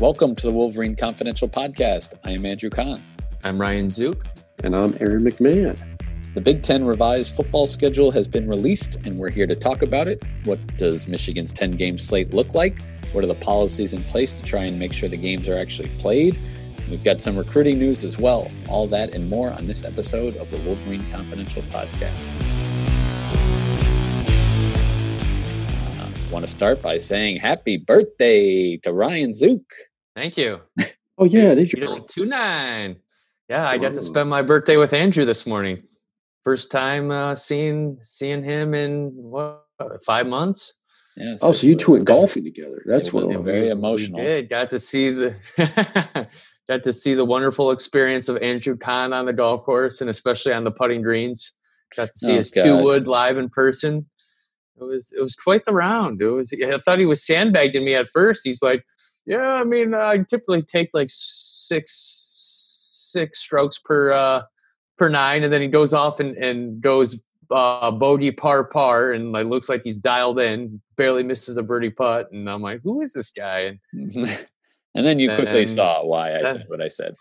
Welcome to the Wolverine Confidential Podcast. I am Andrew Kahn. I'm Ryan Zook. And I'm Aaron McMahon. The Big Ten revised football schedule has been released, and we're here to talk about it. What does Michigan's 10 game slate look like? What are the policies in place to try and make sure the games are actually played? We've got some recruiting news as well. All that and more on this episode of the Wolverine Confidential Podcast. Uh, want to start by saying happy birthday to Ryan Zook. Thank you. Oh yeah, it is your birthday. Two nine. Yeah, I got to spend my birthday with Andrew this morning. First time uh, seeing seeing him in what five months. Yeah, oh, so you two went golfing together. That's what very emotional. We did. Got to see the got to see the wonderful experience of Andrew Kahn on the golf course and especially on the putting greens. Got to see oh, his God. two wood live in person. It was it was quite the round. It was I thought he was sandbagging me at first. He's like, yeah, I mean, I typically take like six six strokes per uh, per nine, and then he goes off and, and goes uh, bogey par par, and like looks like he's dialed in, barely misses a birdie putt, and I'm like, who is this guy? And, and then you quickly saw why I said what I said.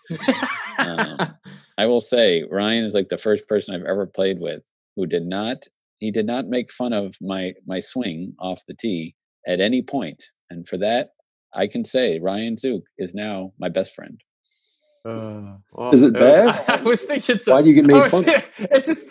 um, I will say Ryan is like the first person I've ever played with who did not he did not make fun of my my swing off the tee at any point, and for that I can say Ryan Zook is now my best friend. Uh, well, is it bad? I, I was thinking. Why do you get made fun? It's just.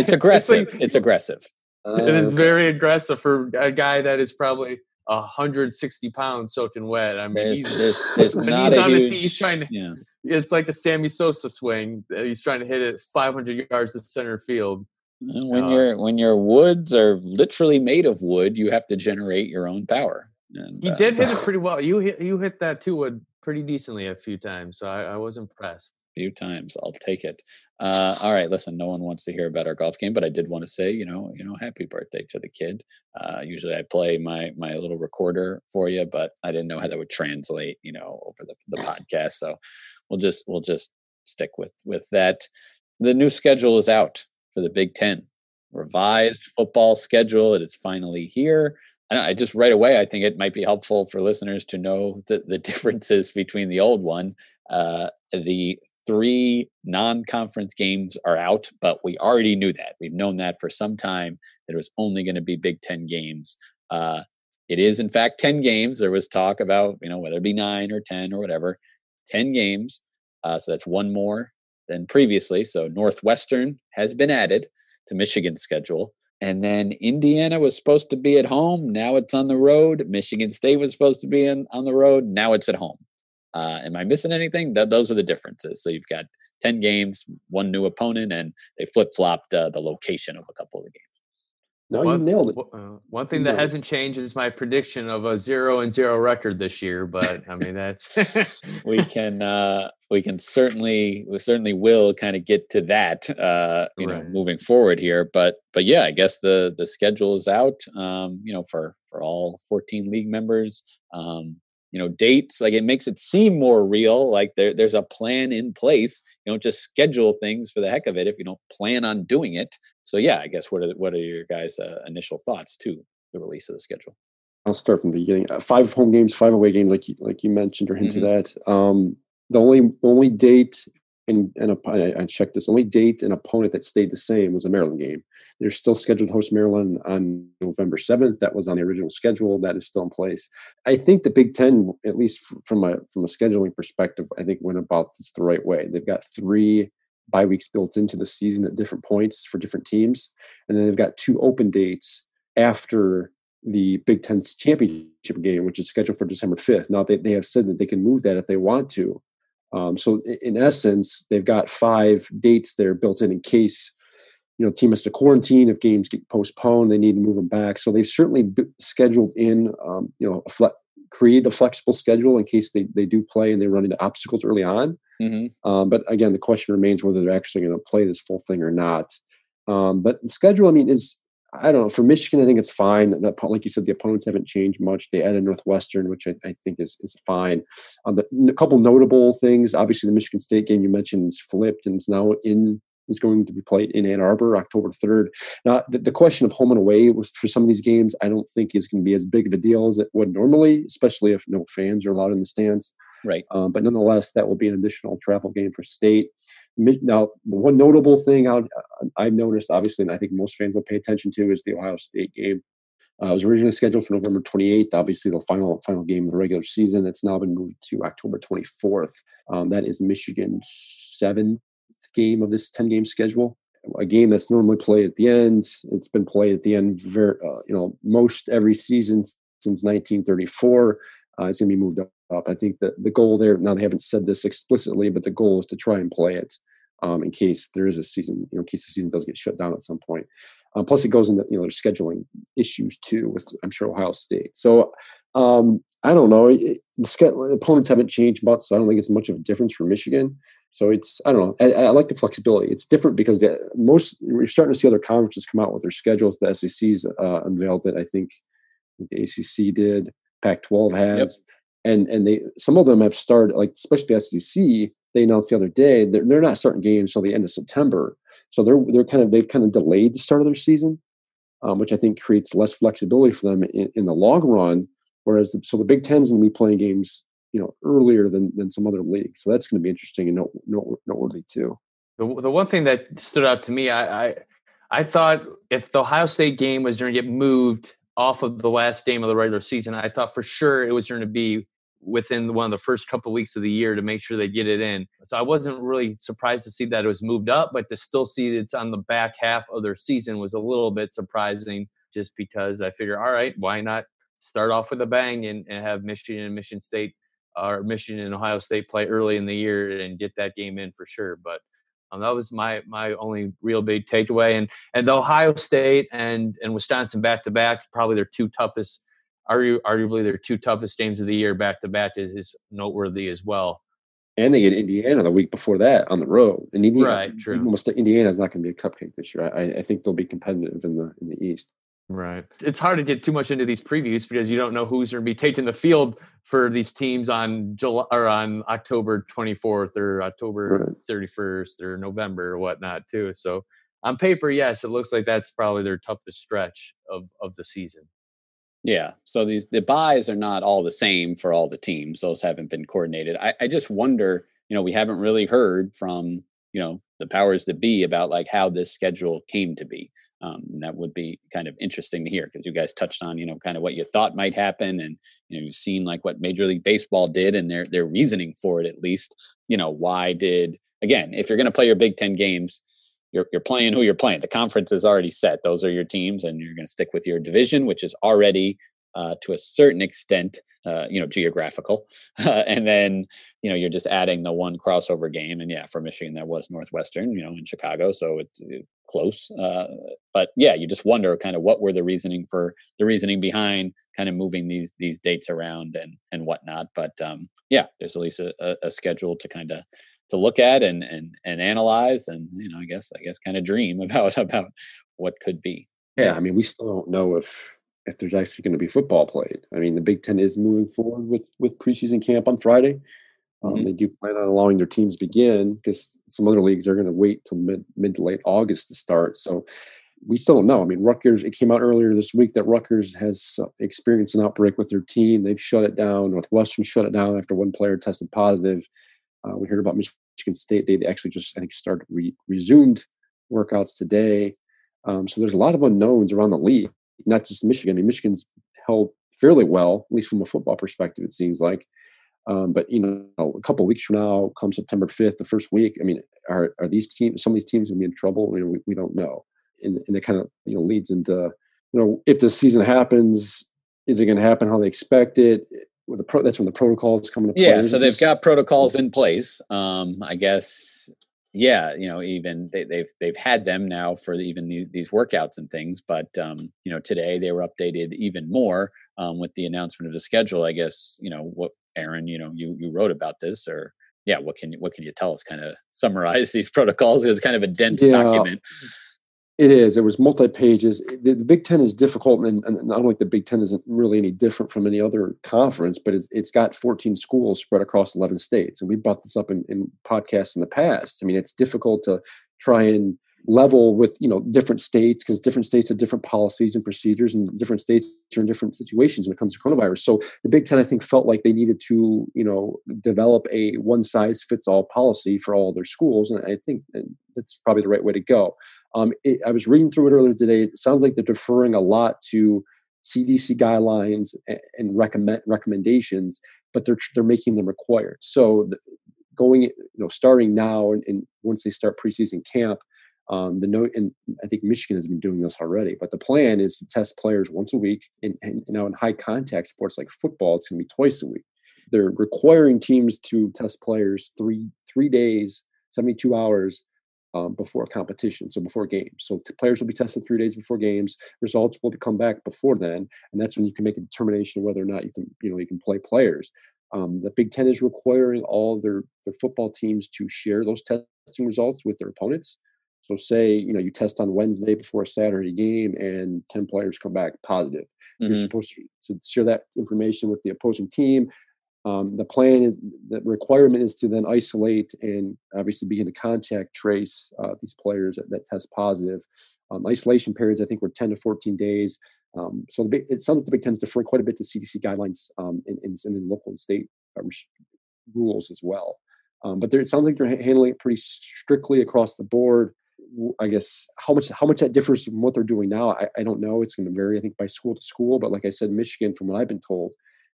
It's aggressive. It's, like, it's aggressive. Uh, it is very aggressive for a guy that is probably 160 pounds soaking wet. I mean, there's, he's, there's, there's not he's a on huge, the tee, he's trying to. Yeah. It's like a Sammy Sosa swing. He's trying to hit it 500 yards to center field. When uh, your when your woods are literally made of wood, you have to generate your own power. And, he uh, did hit it pretty well. You hit you hit that two wood pretty decently a few times, so I, I was impressed. A few times, I'll take it. Uh, all right, listen. No one wants to hear about our golf game, but I did want to say, you know, you know, happy birthday to the kid. Uh, usually, I play my my little recorder for you, but I didn't know how that would translate, you know, over the the podcast. So we'll just we'll just stick with with that. The new schedule is out for the Big Ten. Revised football schedule. It is finally here. I just right away, I think it might be helpful for listeners to know the, the differences between the old one. Uh, the three non-conference games are out, but we already knew that. We've known that for some time that it was only going to be Big Ten games. Uh, it is in fact 10 games. There was talk about, you know, whether it be nine or 10 or whatever, 10 games. Uh, so that's one more than previously. So Northwestern has been added to Michigan's schedule. And then Indiana was supposed to be at home. Now it's on the road. Michigan State was supposed to be in, on the road. Now it's at home. Uh, am I missing anything? Th- those are the differences. So you've got 10 games, one new opponent, and they flip flopped uh, the location of a couple of the games. No, one, you nailed it. Uh, one thing that hasn't changed is my prediction of a zero and zero record this year. But I mean, that's we can uh, we can certainly we certainly will kind of get to that uh, you right. know moving forward here. But but yeah, I guess the the schedule is out. Um, you know, for for all 14 league members. Um, you know dates like it makes it seem more real like there, there's a plan in place. You don't just schedule things for the heck of it if you don't plan on doing it. So yeah i guess what are what are your guys uh, initial thoughts to the release of the schedule? I'll start from the beginning. Uh, five home games five away games like you like you mentioned or hinted mm-hmm. at. Um the only the only date and, and a, I, checked this only date and opponent that stayed the same was a Maryland game. They're still scheduled to host Maryland on November 7th. That was on the original schedule. That is still in place. I think the Big Ten, at least from a from a scheduling perspective, I think went about this the right way. They've got three bye weeks built into the season at different points for different teams, and then they've got two open dates after the Big Ten's championship game, which is scheduled for December 5th. Now they, they have said that they can move that if they want to. Um, so in essence, they've got five dates there built in in case you know team has to quarantine if games get postponed. They need to move them back. So they've certainly scheduled in um, you know a fle- create a flexible schedule in case they, they do play and they run into obstacles early on. Mm-hmm. Um, but again, the question remains whether they're actually going to play this full thing or not. Um, but the schedule, I mean, is I don't know. For Michigan, I think it's fine. That, like you said, the opponents haven't changed much. They added Northwestern, which I, I think is is fine. Um, the, a couple notable things. Obviously, the Michigan State game you mentioned is flipped and is now in is going to be played in Ann Arbor, October third. Now, the, the, question of home and away was, for some of these games, I don't think is going to be as big of a deal as it would normally, especially if no fans are allowed in the stands. Right. Um, but nonetheless, that will be an additional travel game for state. Now, the one notable thing I, I've noticed, obviously, and I think most fans will pay attention to, is the Ohio State game. Uh, it was originally scheduled for November 28th. Obviously, the final final game of the regular season. It's now been moved to October 24th. Um, that is Michigan's seventh game of this 10 game schedule. A game that's normally played at the end. It's been played at the end, very, uh, you know, most every season since 1934. Uh, it's going to be moved up, up. I think that the goal there. Now they haven't said this explicitly, but the goal is to try and play it um, in case there is a season. You know, in case the season does get shut down at some point. Um, plus, it goes into you know there's scheduling issues too with I'm sure Ohio State. So um, I don't know. It, the opponents haven't changed much, so I don't think it's much of a difference for Michigan. So it's I don't know. I, I like the flexibility. It's different because the, most you're starting to see other conferences come out with their schedules. The SEC's uh, unveiled it. I think the ACC did. Pac-12 has, yep. And and they some of them have started like especially the SEC. They announced the other day they're, they're not starting games until the end of September. So they're they're kind of they've kind of delayed the start of their season, um, which I think creates less flexibility for them in, in the long run. Whereas the, so the Big Ten's going to be playing games you know earlier than than some other leagues. So that's going to be interesting and note, note, noteworthy too. The the one thing that stood out to me, I, I I thought if the Ohio State game was going to get moved off of the last game of the regular season, I thought for sure it was going to be within one of the first couple of weeks of the year to make sure they get it in. So I wasn't really surprised to see that it was moved up, but to still see it's on the back half of their season was a little bit surprising just because I figure, all right, why not start off with a bang and, and have Michigan and Michigan State or Michigan and Ohio State play early in the year and get that game in for sure. But um, that was my my only real big takeaway. And and Ohio State and and Wisconsin back to back, probably their two toughest, arguably their two toughest games of the year back to back is, is noteworthy as well. And they get Indiana the week before that on the road. And Indiana, right, true. Almost Indiana is not going to be a cupcake this year. I, I think they'll be competitive in the in the East. Right. It's hard to get too much into these previews because you don't know who's going to be taking the field for these teams on July or on October 24th or October right. 31st or November or whatnot too. So on paper, yes, it looks like that's probably their toughest stretch of of the season. Yeah. So these the byes are not all the same for all the teams. Those haven't been coordinated. I, I just wonder, you know, we haven't really heard from, you know, the powers that be about like how this schedule came to be. Um, and that would be kind of interesting to hear because you guys touched on, you know, kind of what you thought might happen, and you know, you've seen like what Major League Baseball did and their their reasoning for it at least. You know, why did again, if you're going to play your Big Ten games, you're you're playing who you're playing. The conference is already set; those are your teams, and you're going to stick with your division, which is already uh, to a certain extent, uh, you know, geographical. and then, you know, you're just adding the one crossover game. And yeah, for Michigan, that was Northwestern, you know, in Chicago. So it's it, uh, close. Uh, but yeah, you just wonder kind of what were the reasoning for the reasoning behind kind of moving these these dates around and and whatnot. But um, yeah, there's at least a, a schedule to kind of to look at and and and analyze and you know i guess i guess kind of dream about about what could be yeah i mean we still don't know if if there's actually going to be football played. I mean, the Big Ten is moving forward with with preseason camp on Friday. Um, mm-hmm. They do plan on allowing their teams begin because some other leagues are going to wait till mid mid to late August to start. So we still don't know. I mean, Rutgers. It came out earlier this week that Rutgers has uh, experienced an outbreak with their team. They've shut it down. Northwestern shut it down after one player tested positive. Uh, we heard about Michigan State. They actually just I think started re- resumed workouts today. Um, so there's a lot of unknowns around the league not just Michigan. I mean, Michigan's held fairly well, at least from a football perspective, it seems like. Um, but you know, a couple weeks from now, come September fifth, the first week, I mean, are are these teams? Some of these teams to be in trouble. You know, we, we don't know, and and it kind of you know leads into you know if the season happens, is it going to happen how they expect it? With the pro, that's when the protocols come into play. Yeah, so they've got protocols in place. Um, I guess yeah, you know, even they, have they've, they've had them now for even the, these workouts and things. But um, you know, today they were updated even more um, with the announcement of the schedule. I guess you know what, Aaron. You know, you you wrote about this, or yeah, what can you what can you tell us? Kind of summarize these protocols. It's kind of a dense yeah. document. It is. It was multi pages. The, the, Big Ten is difficult, and, and not only the Big Ten isn't really any different from any other conference, but it's, it's got 14 schools spread across 11 states. And we brought this up in, in podcasts in the past. I mean, it's difficult to try and level with you know different states because different states have different policies and procedures and different states are in different situations when it comes to coronavirus. So the big ten i think felt like they needed to you know develop a one size fits all policy for all their schools and i think that's probably the right way to go. Um, it, i was reading through it earlier today. It sounds like they're deferring a lot to cdc guidelines and, and recommend recommendations but they're they're making them required. So the, going you know starting now and, and once they start preseason camp um, the note, and I think Michigan has been doing this already, but the plan is to test players once a week. And, and you know, in high contact sports like football, it's going to be twice a week. They're requiring teams to test players three three days, seventy two hours um, before competition, so before games. So t- players will be tested three days before games. Results will come back before then, and that's when you can make a determination of whether or not you can you know you can play players. Um, the Big Ten is requiring all their their football teams to share those testing results with their opponents. So say, you know, you test on Wednesday before a Saturday game and 10 players come back positive. Mm-hmm. You're supposed to, to, share that information with the opposing team. Um, the plan is the requirement is to then isolate and obviously begin to contact trace uh, these players that, that test positive. Um, isolation periods, I think, were 10 to 14 days. Um, so the big, it sounds like the Big Ten is quite a bit to CDC guidelines um, and, and, then local and state uh, rules as well. Um, but it sounds like they're handling it pretty strictly across the board. I guess how much how much that differs from what they're doing now, I, I don't know. It's going to vary, I think, by school to school. But like I said, Michigan, from what I've been told,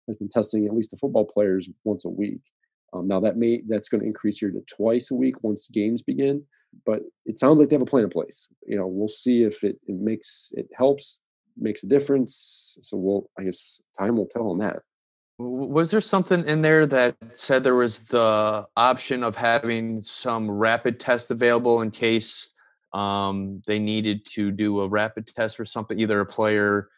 has been testing at least the football players once a week. Um, now that may that's going to increase here to twice a week once games begin. But it sounds like they have a plan in place. You know, we'll see if it, it makes it helps, makes a difference. So we'll, I guess, time will tell on that. Was there something in there that said there was the option of having some rapid test available in case um, they needed to do a rapid test or something. Either a player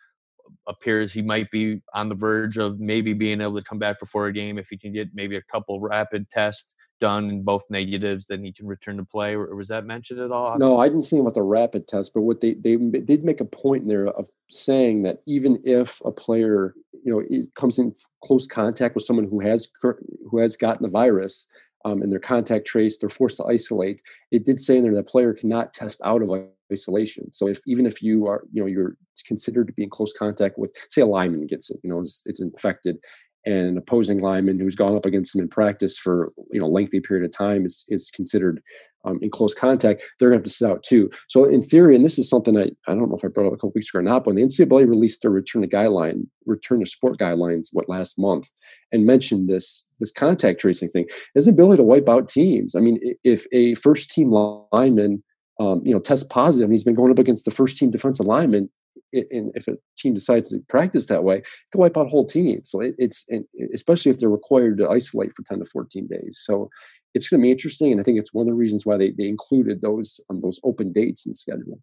appears he might be on the verge of maybe being able to come back before a game if he can get maybe a couple rapid tests done and both negatives, then he can return to play. Or was that mentioned at all? No, I didn't see about the rapid test, but what they they did make a point in there of saying that even if a player you know comes in close contact with someone who has who has gotten the virus, um, and their contact trace, they're forced to isolate. It did say in there that player cannot test out of isolation. So if even if you are, you know, you're considered to be in close contact with, say, a lineman gets it, you know, it's, it's infected, and an opposing lineman who's gone up against him in practice for you know lengthy period of time is is considered um, in close contact, they're going to have to sit out too. So in theory, and this is something I, I don't know if I brought up a couple weeks ago or not, but when the NCAA released their return to guideline, return to sport guidelines, what last month, and mentioned this this contact tracing thing, is the ability to wipe out teams. I mean, if a first team lineman um, you know, tests positive and he's been going up against the first team defensive lineman, and if a team decides to practice that way, it can wipe out whole team. So it, it's especially if they're required to isolate for ten to fourteen days. So it's going to be interesting, and I think it's one of the reasons why they, they included those um, those open dates in the schedule.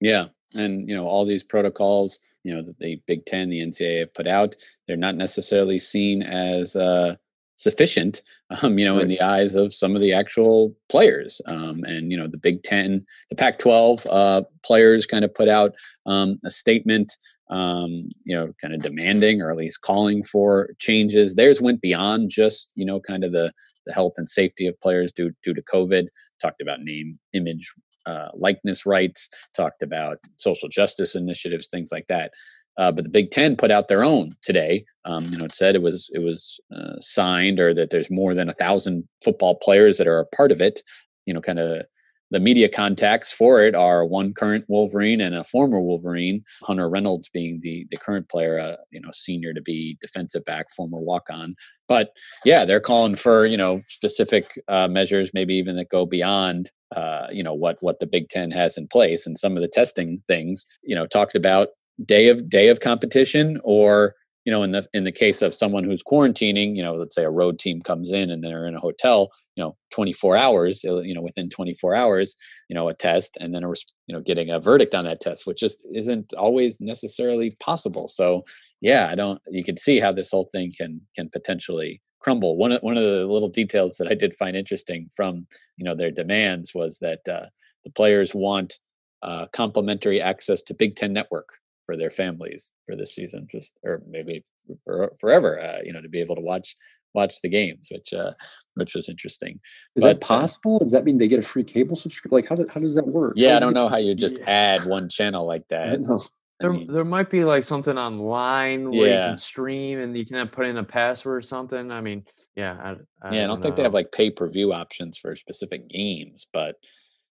Yeah, and you know all these protocols, you know, that the Big Ten, the NCAA have put out, they're not necessarily seen as uh, sufficient, um, you know, right. in the eyes of some of the actual players. Um, and you know, the Big Ten, the Pac-12 uh, players kind of put out um, a statement um, you know, kind of demanding or at least calling for changes. Theirs went beyond just, you know, kind of the the health and safety of players due due to COVID. Talked about name, image, uh, likeness rights. Talked about social justice initiatives, things like that. Uh, but the Big Ten put out their own today. Um, you know, it said it was it was uh, signed or that there's more than a thousand football players that are a part of it. You know, kind of the media contacts for it are one current Wolverine and a former Wolverine, Hunter Reynolds being the the current player, uh, you know, senior to be defensive back, former walk on. But yeah, they're calling for you know specific uh, measures, maybe even that go beyond uh, you know what what the Big Ten has in place. And some of the testing things, you know, talked about day of day of competition or you know in the in the case of someone who's quarantining you know let's say a road team comes in and they're in a hotel you know 24 hours uh, you know within 24 hours you know a test and then a, you know getting a verdict on that test which just isn't always necessarily possible. So yeah i don't you can see how this whole thing can can potentially crumble. One of one of the little details that i did find interesting from you know their demands was that uh, the players want uh, complimentary access to big ten network for their families for this season, just or maybe for, forever. Uh, you know, to be able to watch watch the games, which uh, which was interesting. Is but, that uh possible? Does that mean they get a free cable subscription? Like, how, do, how does that work? Yeah, how I don't know how you just add one channel like that. There, mean, there might be like something online where yeah. you can stream and you can put in a password or something. I mean, yeah, I, I yeah, I don't know. think they have like pay per view options for specific games, but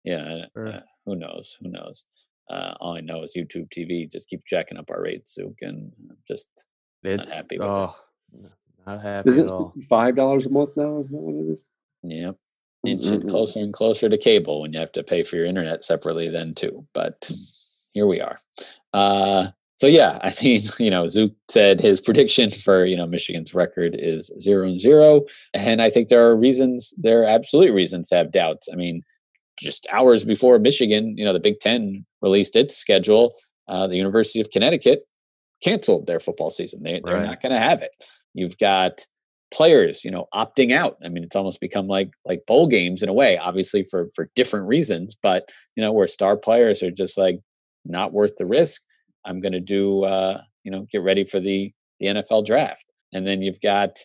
yeah, sure. uh, who knows? Who knows? Uh, all I know is YouTube TV just keep jacking up our rates, Zook, and I'm just it's, not happy with oh, it. Not happy is it Five dollars a month now? Is that what it is? Yep. Inching mm-hmm. closer and closer to cable when you have to pay for your internet separately then too. But here we are. Uh, so yeah, I mean, you know, Zook said his prediction for you know Michigan's record is zero and zero, and I think there are reasons, there are absolute reasons to have doubts. I mean, just hours before Michigan, you know, the Big Ten released its schedule, uh, the University of Connecticut canceled their football season. They, they're right. not going to have it. You've got players, you know, opting out. I mean, it's almost become like like bowl games in a way, obviously for for different reasons, but you know, where star players are just like not worth the risk. I'm going to do, uh, you know, get ready for the the NFL draft, and then you've got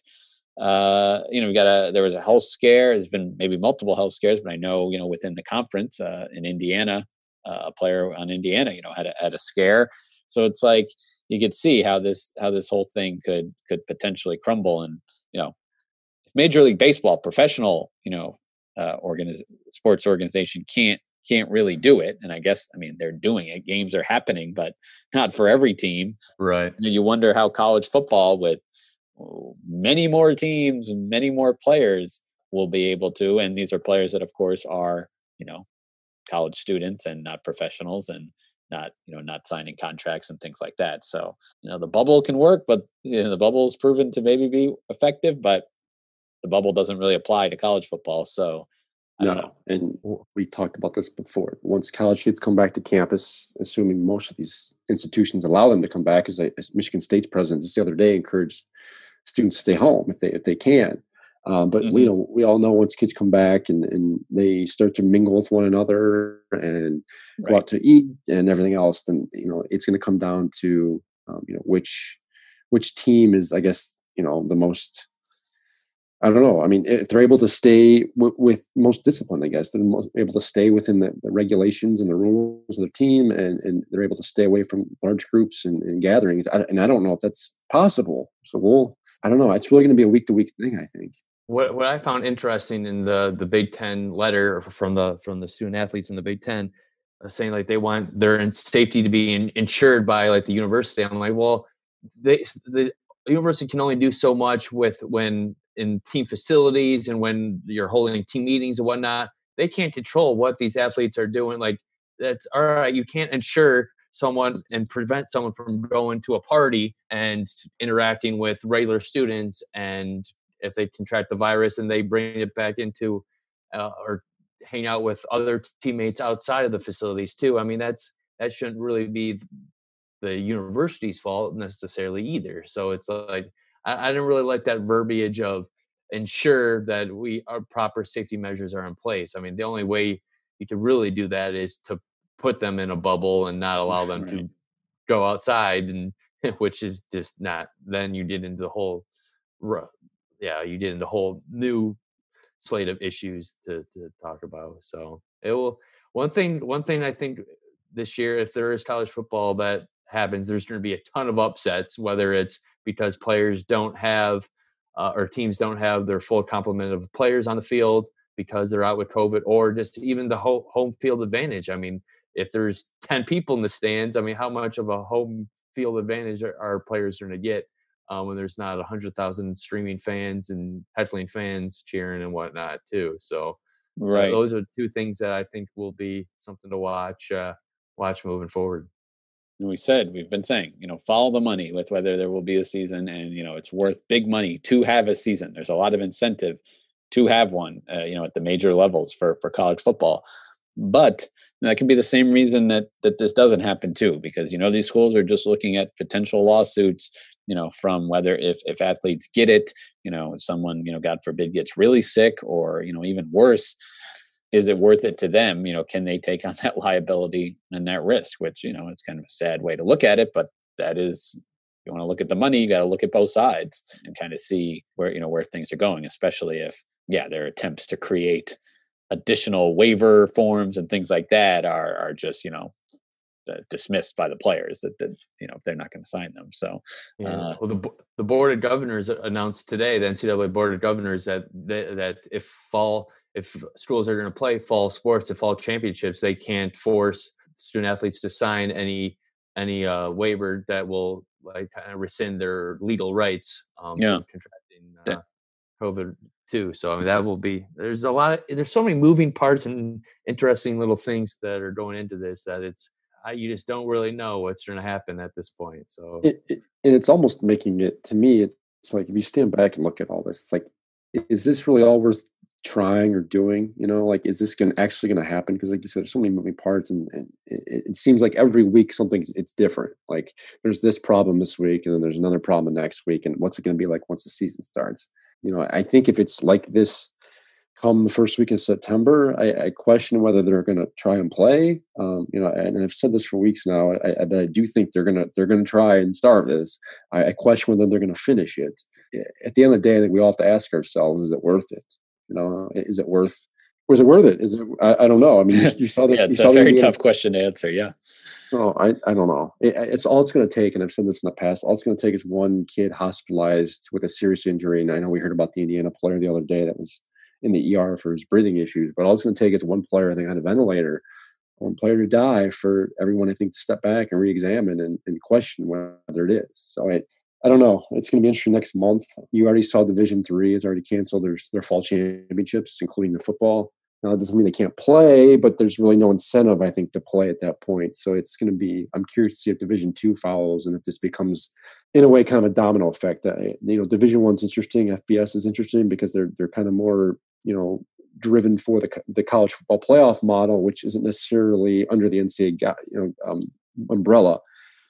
uh, you know, we got a there was a health scare. There's been maybe multiple health scares, but I know you know within the conference uh, in Indiana, uh, a player on Indiana, you know, had a, had a scare. So it's like you could see how this how this whole thing could could potentially crumble. And you know, Major League Baseball, professional, you know, uh, organiz- sports organization can't can't really do it. And I guess I mean they're doing it. Games are happening, but not for every team. Right. You wonder how college football with Oh, many more teams and many more players will be able to and these are players that of course are you know college students and not professionals and not you know not signing contracts and things like that so you know the bubble can work but you know, the bubble is proven to maybe be effective but the bubble doesn't really apply to college football so no, and we talked about this before. Once college kids come back to campus, assuming most of these institutions allow them to come back, as, I, as Michigan State's president just the other day encouraged students stay home if they if they can. Um, but mm-hmm. we know we all know once kids come back and, and they start to mingle with one another and right. go out to eat and everything else, then you know it's going to come down to um, you know which which team is I guess you know the most I don't know. I mean, if they're able to stay w- with most discipline, I guess they're most able to stay within the, the, regulations and the rules of their team, and, and they're able to stay away from large groups and, and gatherings. I, and I don't know if that's possible. So we'll, I don't know. It's really going to be a week to week thing. I think. What what I found interesting in the the Big Ten letter from the from the student athletes in the Big Ten, uh, saying like they want their safety to be in, insured by like the university. I'm like, well, they the university can only do so much with when in team facilities and when you're holding team meetings and whatnot, they can't control what these athletes are doing. Like that's all right. You can't ensure someone and prevent someone from going to a party and interacting with regular students and if they contract the virus and they bring it back into uh, or hang out with other teammates outside of the facilities too i mean that's that shouldn't really be the university's fault necessarily either so it's like I, I didn't really like that verbiage of ensure that we our proper safety measures are in place. I mean, the only way you could really do that is to put them in a bubble and not allow them right. to go outside and which is just not then you get into the whole yeah you get into a whole new slate of issues to, to talk about so it will one thing one thing i think this year if there is college football that happens there's going to be a ton of upsets whether it's because players don't have uh, or teams don't have their full complement of players on the field because they're out with COVID, or just even the whole home field advantage. I mean, if there's 10 people in the stands, I mean, how much of a home field advantage are, are players going to get um, when there's not 100,000 streaming fans and heckling fans cheering and whatnot, too? So, uh, right. Uh, those are two things that I think will be something to watch, uh, watch moving forward and we said we've been saying you know follow the money with whether there will be a season and you know it's worth big money to have a season there's a lot of incentive to have one uh, you know at the major levels for for college football but that can be the same reason that that this doesn't happen too because you know these schools are just looking at potential lawsuits you know from whether if if athletes get it you know someone you know god forbid gets really sick or you know even worse is it worth it to them you know can they take on that liability and that risk which you know it's kind of a sad way to look at it but that is you want to look at the money, you got to look at both sides and kind of see where you know where things are going. Especially if yeah, there are attempts to create additional waiver forms and things like that are are just you know uh, dismissed by the players that, that you know they're not going to sign them. So, yeah. uh, well, the the board of governors announced today, the NCAA board of governors, that they, that if fall if schools are going to play fall sports, the fall championships, they can't force student athletes to sign any any uh, waiver that will like kind of rescind their legal rights um, yeah. contracting uh, COVID too. So I mean that will be there's a lot of there's so many moving parts and interesting little things that are going into this that it's you just don't really know what's going to happen at this point. So it, it, and it's almost making it to me. It's like if you stand back and look at all this, it's like is this really all worth trying or doing you know like is this going actually going to happen because like you said there's so many moving parts and, and it, it, seems like every week something's it's different like there's this problem this week and then there's another problem next week and what's it going to be like once the season starts you know i think if it's like this come the first week of september i, I question whether they're going to try and play um, you know and i've said this for weeks now i, I, I do think they're going to they're going to try and start this I, I question whether they're going to finish it at the end of the day i think we all have to ask ourselves is it worth it you know, is it worth? Was it worth it? Is it? I, I don't know. I mean, you, you saw that. yeah, it's a very tough question to answer. Yeah. Oh, I, I don't know. It, it's all it's going to take, and I've said this in the past. All it's going to take is one kid hospitalized with a serious injury. And I know we heard about the Indiana player the other day that was in the ER for his breathing issues. But all it's going to take is one player, I think, on a ventilator, one player to die for everyone, I think, to step back and re-examine and, and question whether it is. So I, I don't know. It's going to be interesting next month. You already saw Division Three has already canceled their their fall championships, including the football. Now, it doesn't mean they can't play, but there's really no incentive, I think, to play at that point. So it's going to be. I'm curious to see if Division Two follows and if this becomes, in a way, kind of a domino effect. you know, Division One's interesting. FBS is interesting because they're they're kind of more, you know, driven for the the college football playoff model, which isn't necessarily under the NCAA you know um, umbrella.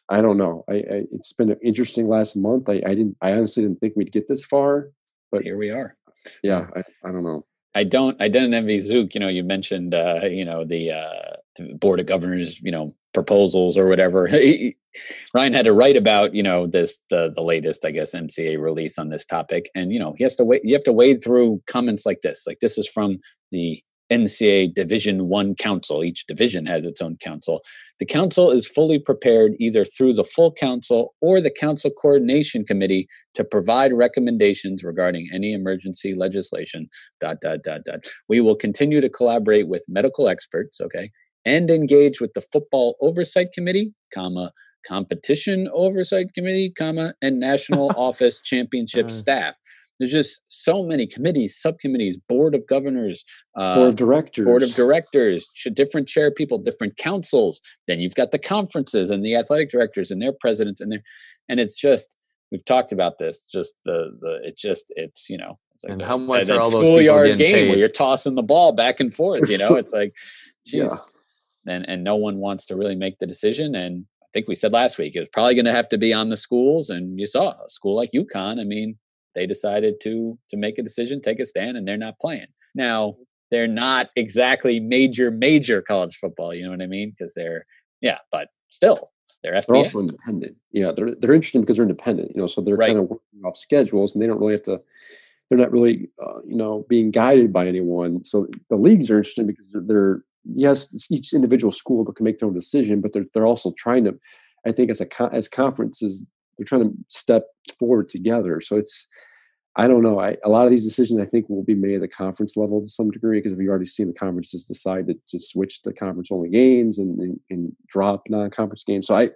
I don't know. I, I, it's been an interesting last month. I, I didn't. I honestly didn't think we'd get this far, but here we are. Yeah, I, I don't know. I don't. I didn't envy Zook. You know, you mentioned uh, you know the, uh, the board of governors. You know proposals or whatever. Ryan had to write about you know this the the latest I guess NCA release on this topic, and you know he has to wait. You have to wade through comments like this. Like this is from the NCA Division One Council. Each division has its own council. The council is fully prepared either through the full council or the council coordination committee to provide recommendations regarding any emergency legislation. Dot dot dot dot. We will continue to collaborate with medical experts. Okay, and engage with the football oversight committee, comma competition oversight committee, comma and national office championship uh, staff there's just so many committees, subcommittees, board of governors, uh, board of directors, board of directors, different chair people, different councils. Then you've got the conferences and the athletic directors and their presidents and their, and it's just we've talked about this. Just the the it just it's you know. It's like and the, how much are all those schoolyard game paid? where you're tossing the ball back and forth? You know, it's like, geez. yeah. And and no one wants to really make the decision. And I think we said last week it's probably going to have to be on the schools. And you saw a school like UConn. I mean, they decided to to make a decision, take a stand, and they're not playing. Now they're not exactly major major college football. You know what I mean? Because they're yeah, but still they're They're also independent. Yeah, they're they're interesting because they're independent. You know, so they're right. kind of working off schedules, and they don't really have to. They're not really, uh, you know, being guided by anyone. So the leagues are interesting because they're, they're yes, each individual school can make their own decision, but they're they're also trying to. I think as a as conferences, they're trying to step forward together. So it's I don't know. I, a lot of these decisions I think will be made at the conference level to some degree because we've already seen the conferences decide to, to switch to conference only games and, and, and drop non-conference games. So I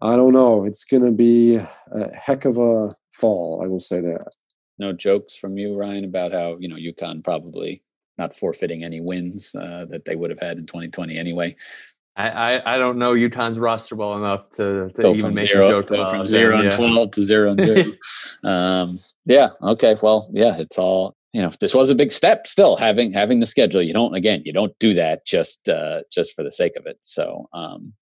I don't know. It's going to be a heck of a fall. I will say that. No jokes from you, Ryan, about how you know UConn probably not forfeiting any wins uh, that they would have had in 2020 anyway. I, I, I don't know UConn's roster well enough to, to even make zero, a joke go from zero and yeah. twelve to zero and zero. um, yeah. Okay. Well, yeah. It's all you know. This was a big step. Still having having the schedule. You don't again. You don't do that just uh, just for the sake of it. So um,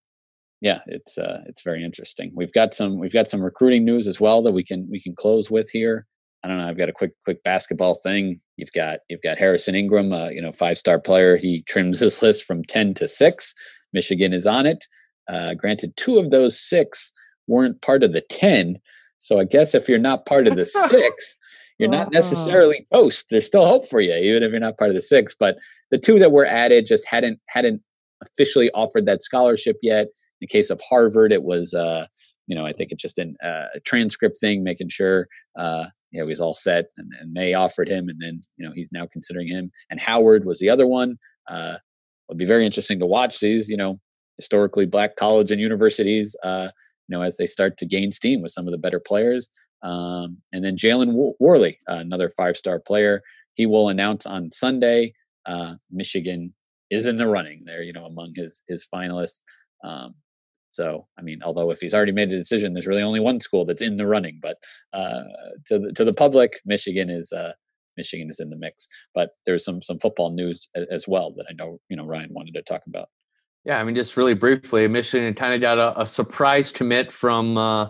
yeah, it's uh, it's very interesting. We've got some we've got some recruiting news as well that we can we can close with here. I don't know. I've got a quick quick basketball thing. You've got you've got Harrison Ingram, uh, you know, five star player. He trims his list from ten to six. Michigan is on it. Uh, granted, two of those six weren't part of the 10. So I guess if you're not part of the six, you're not necessarily toast. There's still hope for you, even if you're not part of the six. But the two that were added just hadn't hadn't officially offered that scholarship yet. In the case of Harvard, it was uh, you know I think it's just an, uh, a transcript thing, making sure uh, you know he's all set, and, and, they offered him, and then you know he's now considering him. And Howard was the other one. Uh, it'll be very interesting to watch these you know historically black college and universities. Uh, you know as they start to gain steam with some of the better players. Um, and then Jalen Warley, uh, another five-star player, he will announce on Sunday. Uh, Michigan is in the running there, you know, among his his finalists. Um, so, I mean, although if he's already made a decision, there's really only one school that's in the running. But uh, to the to the public, Michigan is uh, Michigan is in the mix. But there's some some football news as, well that I know you know Ryan wanted to talk about. Yeah, I mean, just really briefly, Michigan kind of got a, a surprise commit from uh,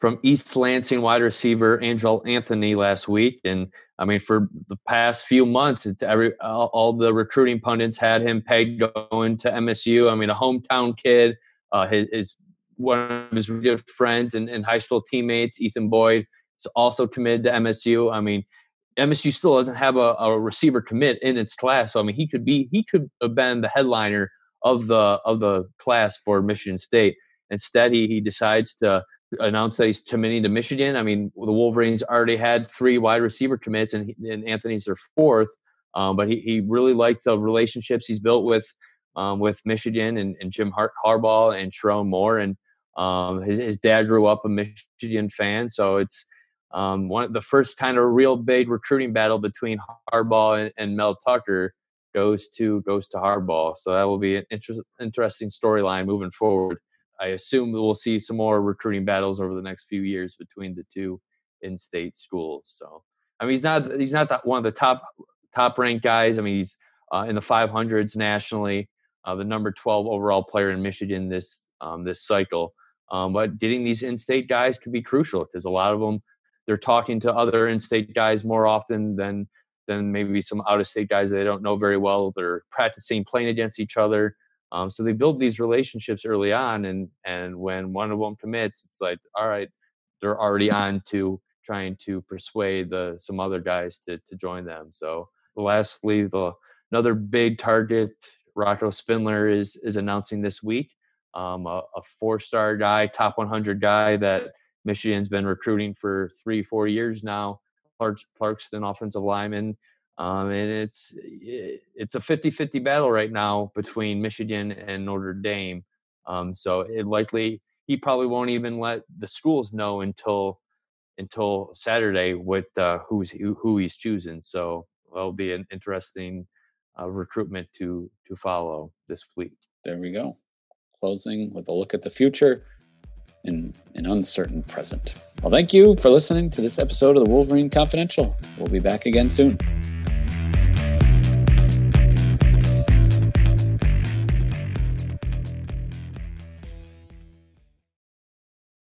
from East Lansing wide receiver Andrel Anthony last week, and I mean, for the past few months, every all, all the recruiting pundits had him pegged going to MSU. I mean, a hometown kid, uh, his, his one of his good friends and, and high school teammates, Ethan Boyd, is also committed to MSU. I mean, MSU still doesn't have a, a receiver commit in its class, so I mean, he could be he could have been the headliner of the of the class for Michigan State. Instead, he he decides to announce that he's committing to Michigan. I mean, the Wolverines already had three wide receiver commits, and, he, and Anthony's their fourth. Um, but he, he really liked the relationships he's built with um, with Michigan and, and Jim Har- Harbaugh and Sherrone Moore. And um, his, his, dad grew up a Michigan fan, so it's um, one of the first kind of real big recruiting battle between Harbaugh and, and Mel Tucker goes to goes to Harbaugh. So that will be an inter- interesting storyline moving forward. I assume we'll see some more recruiting battles over the next few years between the two in-state schools. So, I mean, he's not he's not one of the top top ranked guys. I mean, he's uh, in the 500s nationally, uh, the number 12 overall player in Michigan this um, this cycle. Um, but getting these in-state guys could be crucial because a lot of them they're talking to other in-state guys more often than than maybe some out-of-state guys they don't know very well. They're practicing playing against each other. Um, so they build these relationships early on, and and when one of them commits, it's like, all right, they're already on to trying to persuade the some other guys to to join them. So lastly, the another big target, Rocco Spindler is is announcing this week. Um, a, a four-star guy, top 100 guy that Michigan's been recruiting for three, four years now. Clarkston offensive lineman. Um, and it's it's a 50-50 battle right now between Michigan and Notre Dame. Um, so it likely he probably won't even let the schools know until until Saturday what uh, who's who, who he's choosing. So that'll be an interesting uh, recruitment to to follow this week. There we go. Closing with a look at the future in an uncertain present. Well, thank you for listening to this episode of the Wolverine Confidential. We'll be back again soon.